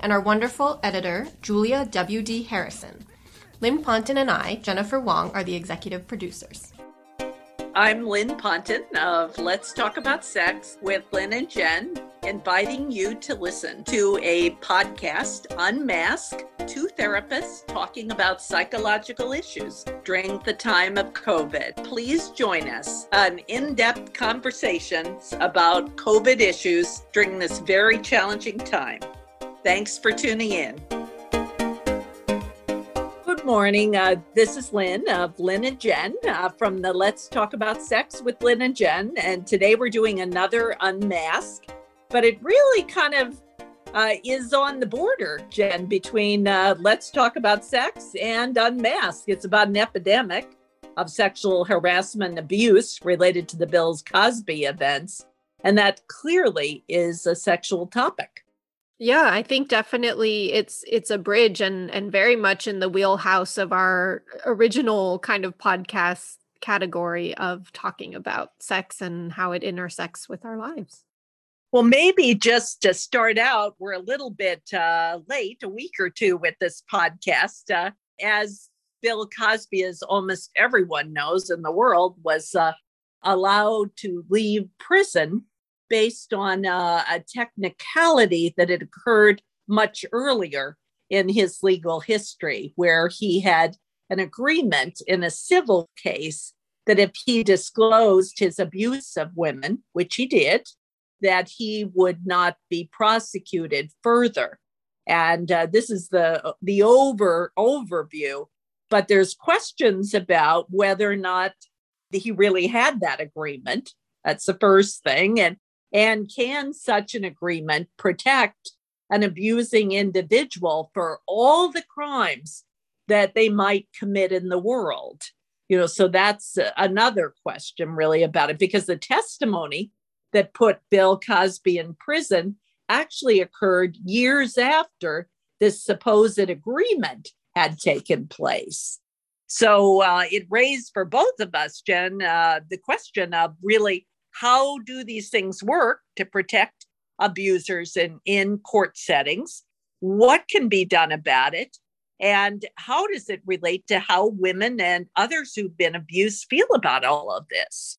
and our wonderful editor, Julia W.D. Harrison. Lynn Ponton and I, Jennifer Wong, are the executive producers. I'm Lynn Ponton of Let's Talk About Sex with Lynn and Jen, inviting you to listen to a podcast, Unmask, two therapists talking about psychological issues during the time of COVID. Please join us on in depth conversations about COVID issues during this very challenging time. Thanks for tuning in. Good morning. Uh, this is Lynn of Lynn and Jen uh, from the Let's Talk About Sex with Lynn and Jen. And today we're doing another unmask, but it really kind of uh, is on the border, Jen, between uh, Let's Talk About Sex and Unmask. It's about an epidemic of sexual harassment and abuse related to the Bill's Cosby events. And that clearly is a sexual topic. Yeah, I think definitely it's it's a bridge and and very much in the wheelhouse of our original kind of podcast category of talking about sex and how it intersects with our lives. Well, maybe just to start out, we're a little bit uh, late, a week or two with this podcast. Uh, as Bill Cosby, as almost everyone knows in the world, was uh, allowed to leave prison based on uh, a technicality that had occurred much earlier in his legal history, where he had an agreement in a civil case that if he disclosed his abuse of women, which he did, that he would not be prosecuted further. And uh, this is the the over overview, but there's questions about whether or not he really had that agreement. That's the first thing, and and can such an agreement protect an abusing individual for all the crimes that they might commit in the world? You know, so that's another question really about it because the testimony that put Bill Cosby in prison actually occurred years after this supposed agreement had taken place. So uh, it raised for both of us, Jen, uh, the question of really how do these things work to protect abusers in, in court settings? What can be done about it? And how does it relate to how women and others who've been abused feel about all of this?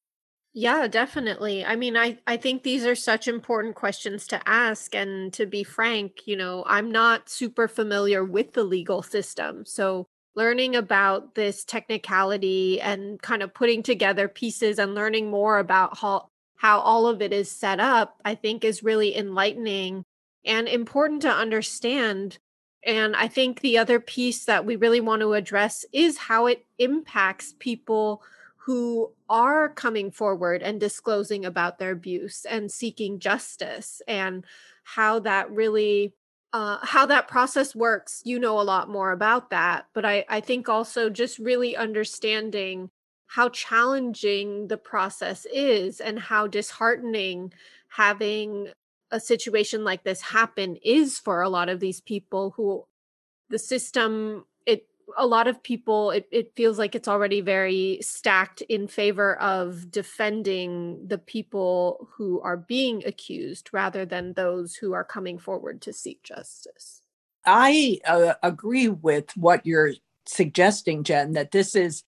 Yeah, definitely. I mean, I, I think these are such important questions to ask. And to be frank, you know, I'm not super familiar with the legal system. So learning about this technicality and kind of putting together pieces and learning more about how how all of it is set up, I think is really enlightening and important to understand. And I think the other piece that we really want to address is how it impacts people who are coming forward and disclosing about their abuse and seeking justice and how that really uh, how that process works you know a lot more about that but I, I think also just really understanding how challenging the process is and how disheartening having a situation like this happen is for a lot of these people who the system a lot of people it, it feels like it's already very stacked in favor of defending the people who are being accused rather than those who are coming forward to seek justice i uh, agree with what you're suggesting jen that this is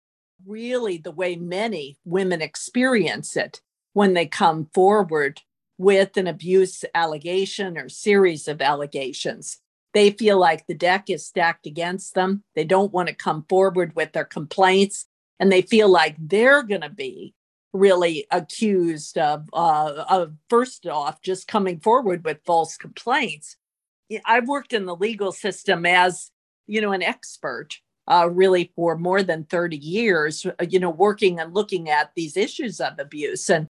really the way many women experience it when they come forward with an abuse allegation or series of allegations. They feel like the deck is stacked against them. They don't want to come forward with their complaints, and they feel like they're going to be really accused of, uh, of first off, just coming forward with false complaints. I've worked in the legal system as, you know, an expert uh, really for more than 30 years, uh, you know, working and looking at these issues of abuse. And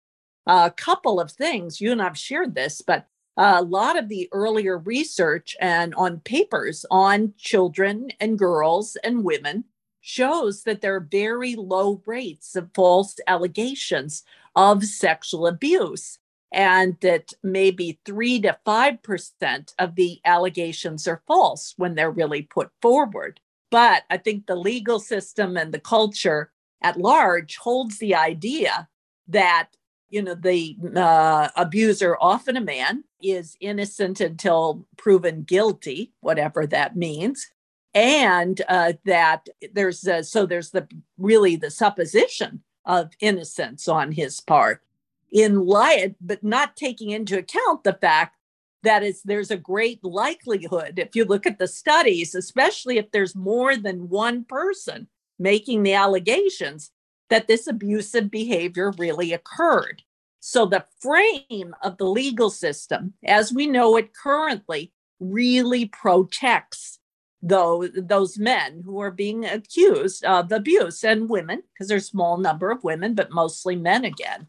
a couple of things, you and I've shared this, but a lot of the earlier research and on papers on children and girls and women shows that there are very low rates of false allegations of sexual abuse and that maybe 3 to 5% of the allegations are false when they're really put forward. But i think the legal system and the culture at large holds the idea that you know the uh, abuser often a man is innocent until proven guilty whatever that means. And uh, that there's so there's the really the supposition of innocence on his part. In light but not taking into account the fact that is there's a great likelihood if you look at the studies especially if there's more than one person making the allegations that this abusive behavior really occurred. So the frame of the legal system, as we know it currently, really protects those, those men who are being accused of abuse and women, because there's a small number of women, but mostly men again.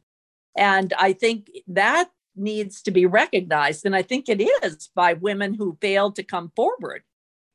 And I think that needs to be recognized. And I think it is by women who failed to come forward,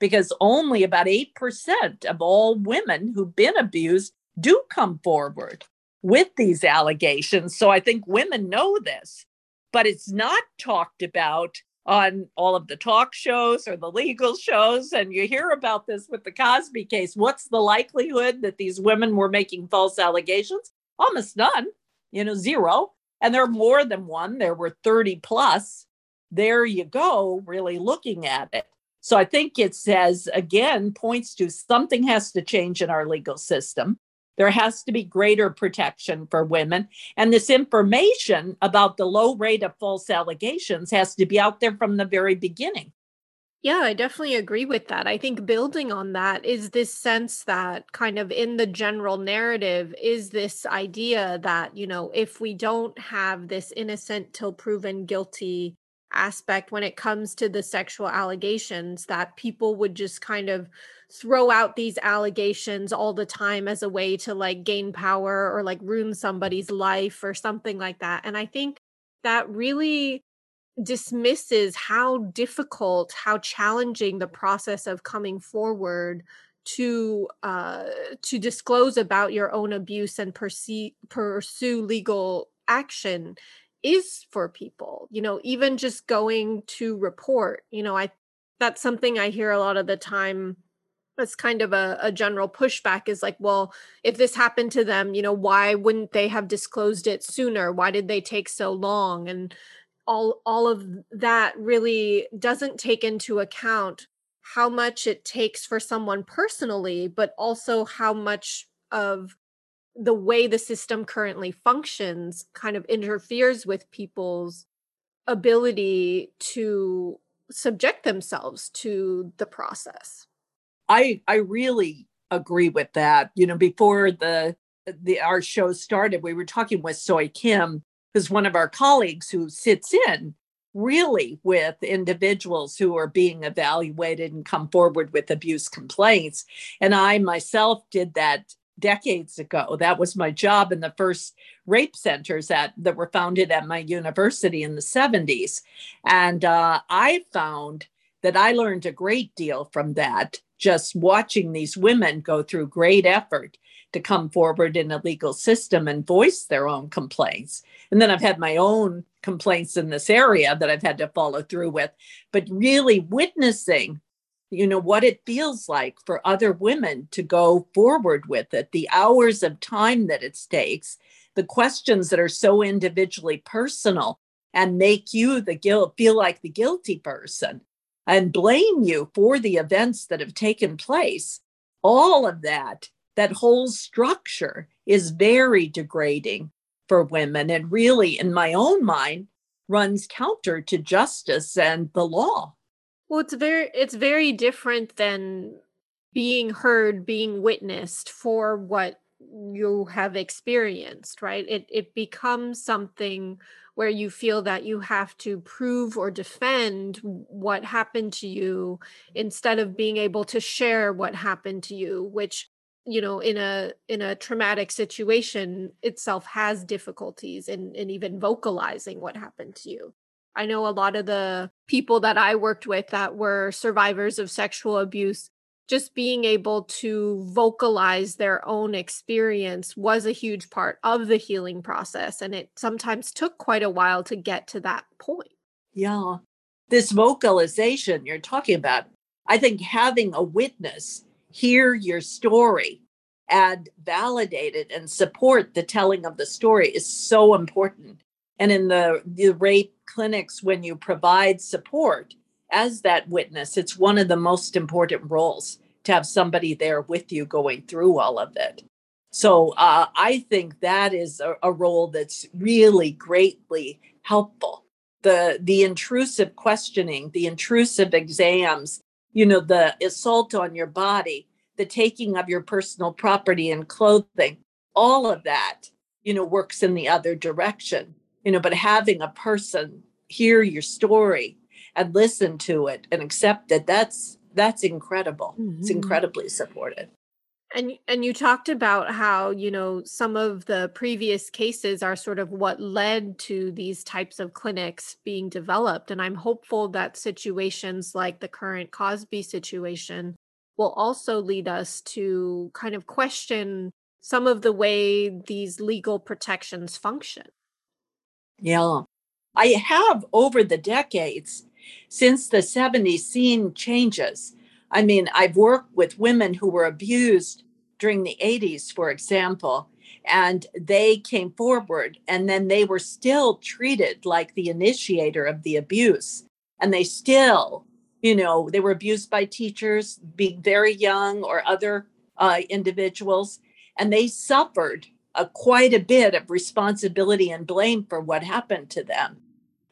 because only about 8% of all women who've been abused do come forward with these allegations. So I think women know this, but it's not talked about on all of the talk shows or the legal shows. And you hear about this with the Cosby case. What's the likelihood that these women were making false allegations? Almost none, you know, zero. And there are more than one, there were 30 plus. There you go, really looking at it. So I think it says, again, points to something has to change in our legal system. There has to be greater protection for women. And this information about the low rate of false allegations has to be out there from the very beginning. Yeah, I definitely agree with that. I think building on that is this sense that kind of in the general narrative is this idea that, you know, if we don't have this innocent till proven guilty aspect when it comes to the sexual allegations, that people would just kind of throw out these allegations all the time as a way to like gain power or like ruin somebody's life or something like that. And I think that really dismisses how difficult, how challenging the process of coming forward to uh to disclose about your own abuse and pursue pursue legal action is for people you know even just going to report you know i that's something i hear a lot of the time that's kind of a, a general pushback is like well if this happened to them you know why wouldn't they have disclosed it sooner? Why did they take so long? And all all of that really doesn't take into account how much it takes for someone personally but also how much of the way the system currently functions kind of interferes with people's ability to subject themselves to the process I I really agree with that. You know, before the the our show started, we were talking with Soy Kim, who's one of our colleagues who sits in really with individuals who are being evaluated and come forward with abuse complaints. And I myself did that decades ago. That was my job in the first rape centers that, that were founded at my university in the 70s. And uh, I found that I learned a great deal from that just watching these women go through great effort to come forward in a legal system and voice their own complaints. And then I've had my own complaints in this area that I've had to follow through with, but really witnessing, you know, what it feels like for other women to go forward with it, the hours of time that it takes, the questions that are so individually personal and make you the guilt feel like the guilty person and blame you for the events that have taken place. All of that, that whole structure is very degrading for women and really, in my own mind, runs counter to justice and the law. Well, it's very it's very different than being heard, being witnessed for what you have experienced, right? It it becomes something where you feel that you have to prove or defend what happened to you instead of being able to share what happened to you which you know in a in a traumatic situation itself has difficulties in in even vocalizing what happened to you. I know a lot of the people that I worked with that were survivors of sexual abuse, just being able to vocalize their own experience was a huge part of the healing process. And it sometimes took quite a while to get to that point. Yeah. This vocalization you're talking about, I think having a witness hear your story and validate it and support the telling of the story is so important. And in the, the rape clinics, when you provide support as that witness, it's one of the most important roles to have somebody there with you going through all of it. So uh, I think that is a, a role that's really greatly helpful. The the intrusive questioning, the intrusive exams, you know, the assault on your body, the taking of your personal property and clothing, all of that, you know, works in the other direction. You know, but having a person hear your story and listen to it and accept it, that's that's incredible. Mm-hmm. It's incredibly supportive. And and you talked about how, you know, some of the previous cases are sort of what led to these types of clinics being developed and I'm hopeful that situations like the current Cosby situation will also lead us to kind of question some of the way these legal protections function. Yeah. I have over the decades since the 70s seen changes. I mean, I've worked with women who were abused during the 80s, for example, and they came forward and then they were still treated like the initiator of the abuse. And they still, you know, they were abused by teachers, being very young or other uh, individuals, and they suffered uh, quite a bit of responsibility and blame for what happened to them.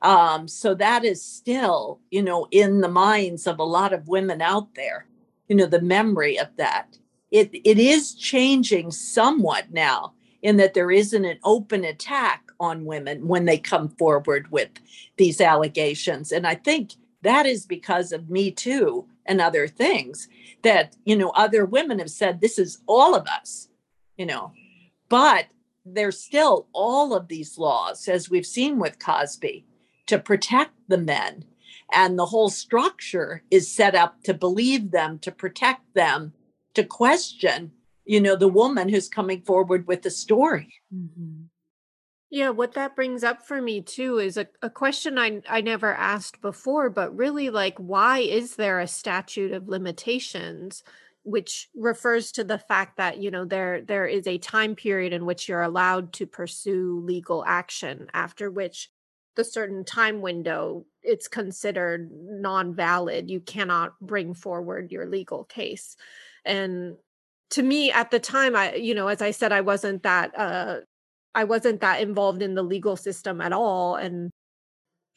Um, so that is still, you know, in the minds of a lot of women out there, you know, the memory of that. It, it is changing somewhat now in that there isn't an open attack on women when they come forward with these allegations. And I think that is because of Me Too and other things that, you know, other women have said, this is all of us, you know, but there's still all of these laws, as we've seen with Cosby, to protect the men. And the whole structure is set up to believe them, to protect them, to question, you know, the woman who's coming forward with the story. Mm-hmm. Yeah, what that brings up for me too is a, a question I I never asked before, but really like why is there a statute of limitations which refers to the fact that you know there there is a time period in which you're allowed to pursue legal action after which the certain time window it's considered non-valid you cannot bring forward your legal case. And to me at the time i you know as i said i wasn't that uh i wasn't that involved in the legal system at all and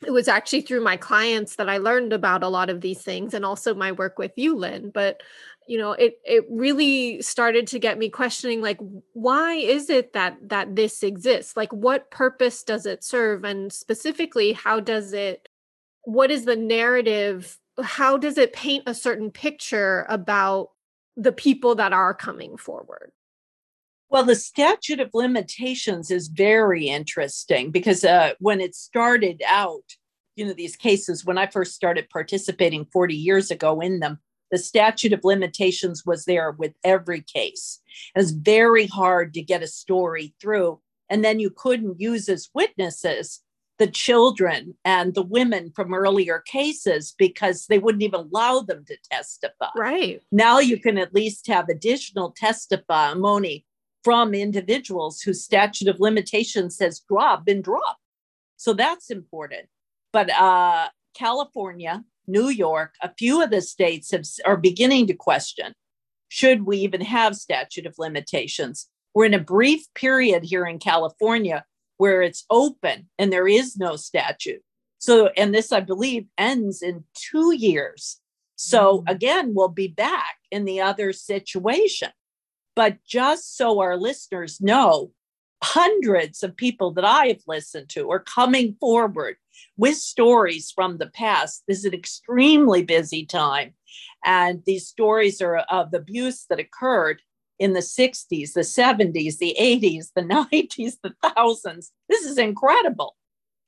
it was actually through my clients that i learned about a lot of these things and also my work with you lynn but you know it it really started to get me questioning like why is it that that this exists? Like what purpose does it serve? And specifically how does it what is the narrative? How does it paint a certain picture about the people that are coming forward? Well the statute of limitations is very interesting because uh, when it started out you know these cases when i first started participating 40 years ago in them the statute of limitations was there with every case. It was very hard to get a story through. And then you couldn't use as witnesses the children and the women from earlier cases because they wouldn't even allow them to testify. Right. Now you can at least have additional testimony from individuals whose statute of limitations has dropped, been dropped. So that's important. But uh, California New York, a few of the states have, are beginning to question should we even have statute of limitations. We're in a brief period here in California where it's open and there is no statute. So, and this, I believe, ends in two years. So, mm. again, we'll be back in the other situation. But just so our listeners know, hundreds of people that I have listened to are coming forward with stories from the past. This is an extremely busy time. And these stories are of abuse that occurred in the 60s, the 70s, the 80s, the 90s, the thousands. This is incredible.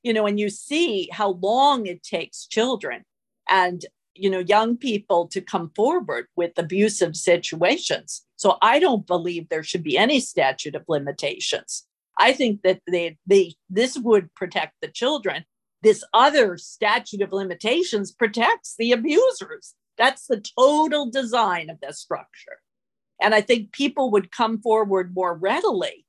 you know, and you see how long it takes children and, you know, young people to come forward with abusive situations. So I don't believe there should be any statute of limitations. I think that they, they this would protect the children. This other statute of limitations protects the abusers. That's the total design of this structure. And I think people would come forward more readily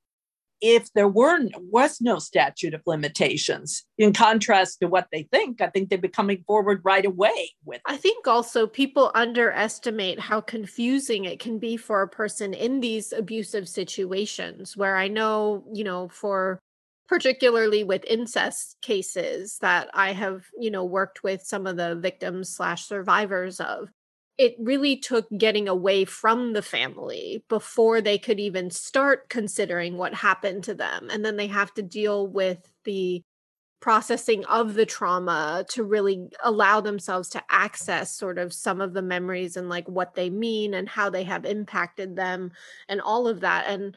if there were was no statute of limitations in contrast to what they think i think they'd be coming forward right away with i think also people underestimate how confusing it can be for a person in these abusive situations where i know you know for particularly with incest cases that i have you know worked with some of the victims slash survivors of it really took getting away from the family before they could even start considering what happened to them. And then they have to deal with the processing of the trauma to really allow themselves to access sort of some of the memories and like what they mean and how they have impacted them and all of that. And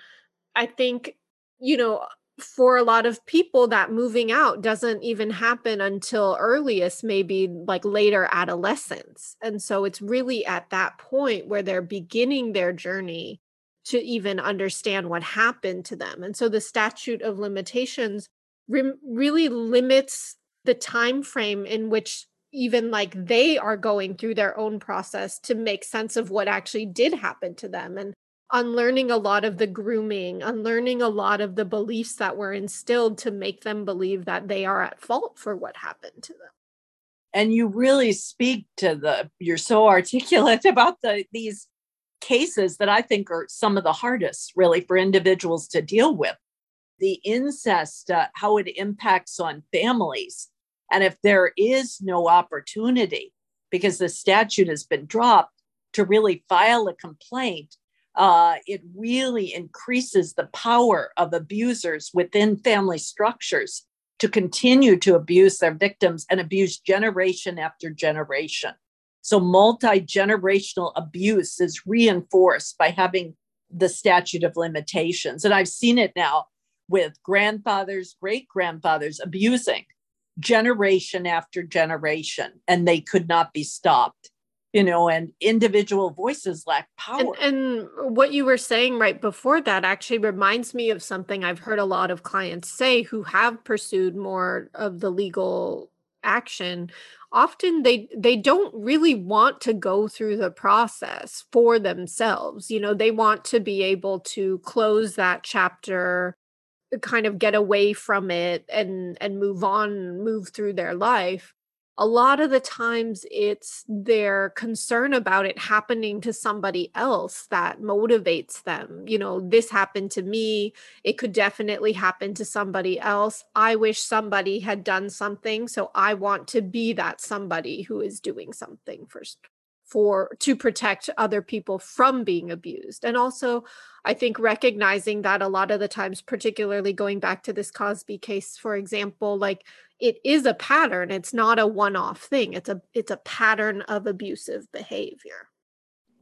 I think, you know, for a lot of people that moving out doesn't even happen until earliest maybe like later adolescence. And so it's really at that point where they're beginning their journey to even understand what happened to them. And so the statute of limitations re- really limits the time frame in which even like they are going through their own process to make sense of what actually did happen to them. And unlearning a lot of the grooming, unlearning a lot of the beliefs that were instilled to make them believe that they are at fault for what happened to them. And you really speak to the, you're so articulate about the, these cases that I think are some of the hardest really for individuals to deal with. The incest, uh, how it impacts on families. And if there is no opportunity, because the statute has been dropped, to really file a complaint uh, it really increases the power of abusers within family structures to continue to abuse their victims and abuse generation after generation. So, multi generational abuse is reinforced by having the statute of limitations. And I've seen it now with grandfathers, great grandfathers abusing generation after generation, and they could not be stopped you know, and individual voices lack power. And, and, what you were saying right before that actually reminds me of something I've heard a lot of clients say who have pursued more of the legal action. Often they they don't really want to go through the process for themselves. You know they want to be able to close that chapter kind of get away from it and and move on move through their life a lot of the times it's their concern about it happening to somebody else that motivates them. You know, this happened to me. It could definitely happen to somebody else. I wish somebody had done something. So I want to be that somebody who is doing something first for to protect other people from being abused. And also, I think recognizing that a lot of the times, particularly going back to this Cosby case, for example, like it is a pattern. It's not a one-off thing. It's a it's a pattern of abusive behavior.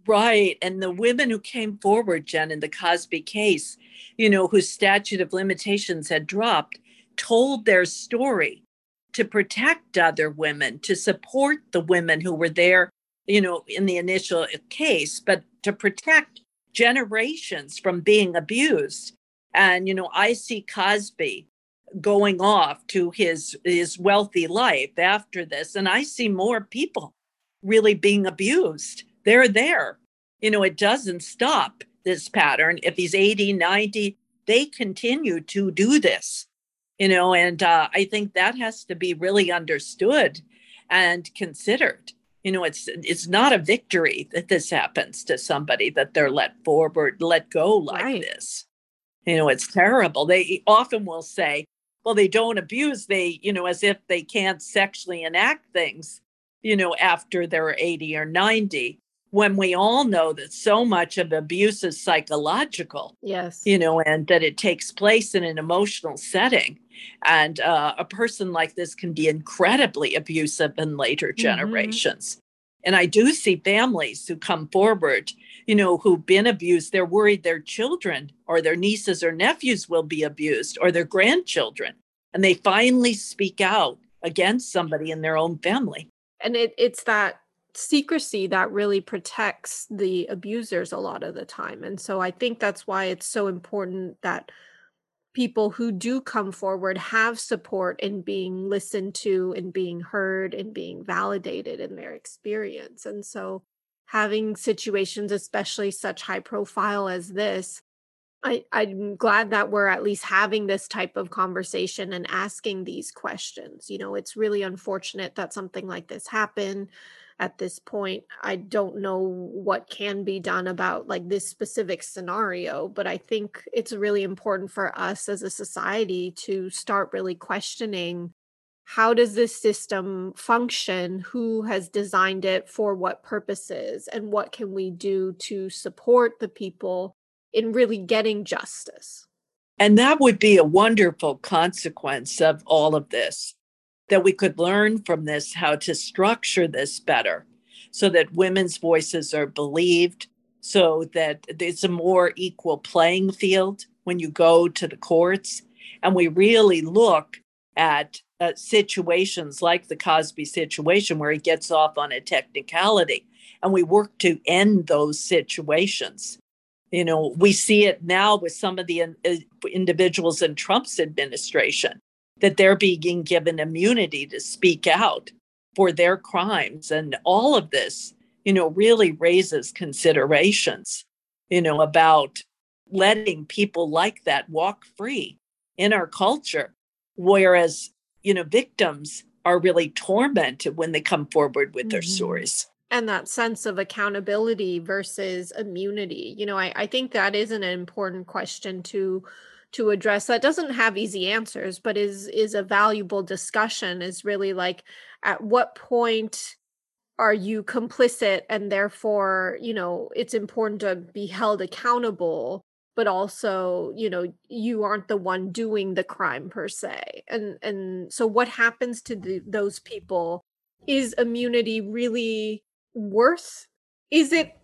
Right. And the women who came forward jen in the cosby case you know whose statute of limitations had dropped told their story to protect other women to support the women who were there you know in the initial case but to protect generations from being abused. And you know i see cosby going off to his his wealthy life after this and i see more people really being abused. They're there. You know it doesn't stop this pattern. If he's 80 90 they continue to do this you know and uh, i think that has to be really understood and considered you know it's it's not a victory that this happens to somebody that they're let forward let go like right. this. You know it's terrible. They often will say well they don't abuse they you know as if they can't sexually enact things you know after they're 80 or 90 when we all know that so much of abuse is psychological yes you know and that it takes place in an emotional setting and uh, a person like this can be incredibly abusive in later mm-hmm. generations mm-hmm. and i do see families who come forward you know who've been abused they're worried their children or their nieces or nephews will be abused or their grandchildren and they finally speak out against somebody in their own family. And it, it's that secrecy that really protects the abusers a lot of the time. And so I think that's why it's so important that people who do come forward have support in being listened to and being heard and being validated in their experience. And so having situations, especially such high profile as this, I, I'm glad that we're at least having this type of conversation and asking these questions. You know, it's really unfortunate that something like this happened at this point. I don't know what can be done about like this specific scenario, but I think it's really important for us as a society to start really questioning how does this system function who has designed it for what purposes and what can we do to support the people in really getting justice. And that would be a wonderful consequence of all of this that we could learn from this how to structure this better so that women's voices are believed, so that it's a more equal playing field when you go to the courts. And we really look at uh, situations like the Cosby situation where he gets off on a technicality, and we work to end those situations you know, we see it now with some of the in, uh, individuals in Trump's administration that they're being given immunity to speak out for their crimes. And all of this, you know, really raises considerations, you know, about letting people like that walk free in our culture. Whereas, you know, victims are really tormented when they come forward with mm-hmm. their stories and that sense of accountability versus immunity you know I, I think that is an important question to to address that doesn't have easy answers but is is a valuable discussion is really like at what point are you complicit and therefore you know it's important to be held accountable but also you know you aren't the one doing the crime per se. And and so what happens to the, those people? Is immunity really worth? Is it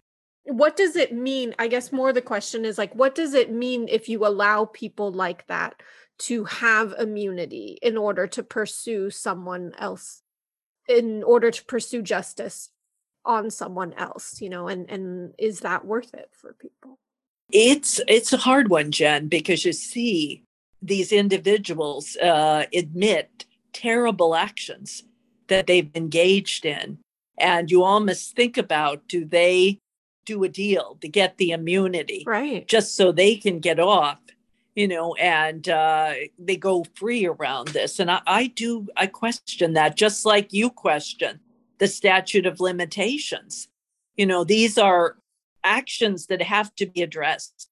what does it mean? I guess more the question is like what does it mean if you allow people like that to have immunity in order to pursue someone else in order to pursue justice on someone else you know and and is that worth it for people? It's it's a hard one jen because you see these individuals uh, admit terrible actions that they've engaged in and you almost think about do they do a deal to get the immunity right. just so they can get off you know and uh, they go free around this. And I, I do i question that just like you question the statute of limitations. You know these are actions that have to be addressed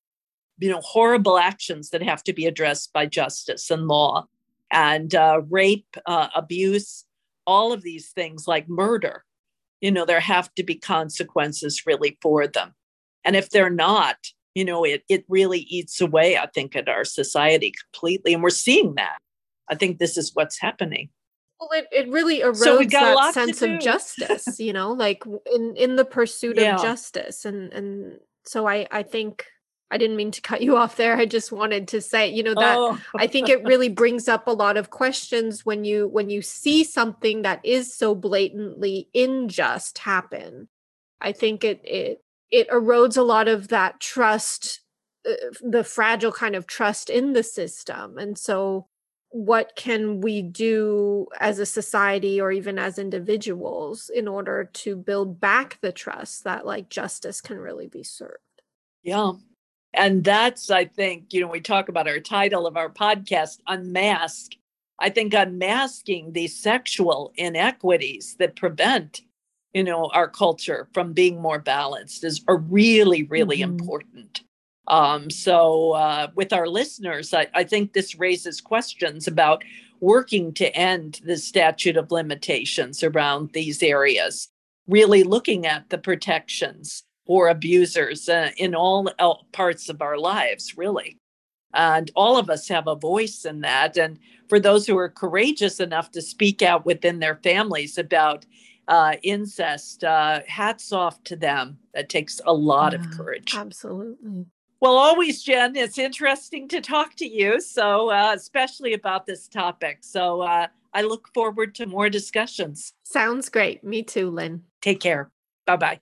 you know horrible actions that have to be addressed by justice and law and uh, rape uh, abuse all of these things like murder you know there have to be consequences really for them. And if they're not you know it it really eats away i think at our society completely and we're seeing that. I think this is what's happening. Well it, it really erodes so that sense of justice you know like in in the pursuit yeah. of justice and and so i i think I didn't mean to cut you off there. I just wanted to say, you know, that oh. I think it really brings up a lot of questions when you when you see something that is so blatantly unjust happen. I think it it it erodes a lot of that trust uh, the fragile kind of trust in the system. And so what can we do as a society or even as individuals in order to build back the trust that like justice can really be served? Yeah, and that's, I think, you know, we talk about our title of our podcast, Unmask. I think unmasking these sexual inequities that prevent, you know, our culture from being more balanced is are really, really mm-hmm. important. Um, so, uh, with our listeners, I, I think this raises questions about working to end the statute of limitations around these areas, really looking at the protections or abusers uh, in all parts of our lives, really. And all of us have a voice in that. And for those who are courageous enough to speak out within their families about uh, incest, uh, hats off to them. That takes a lot yeah, of courage. Absolutely. Well, always, Jen, it's interesting to talk to you. So, uh, especially about this topic. So, uh, I look forward to more discussions. Sounds great. Me too, Lynn. Take care. Bye bye.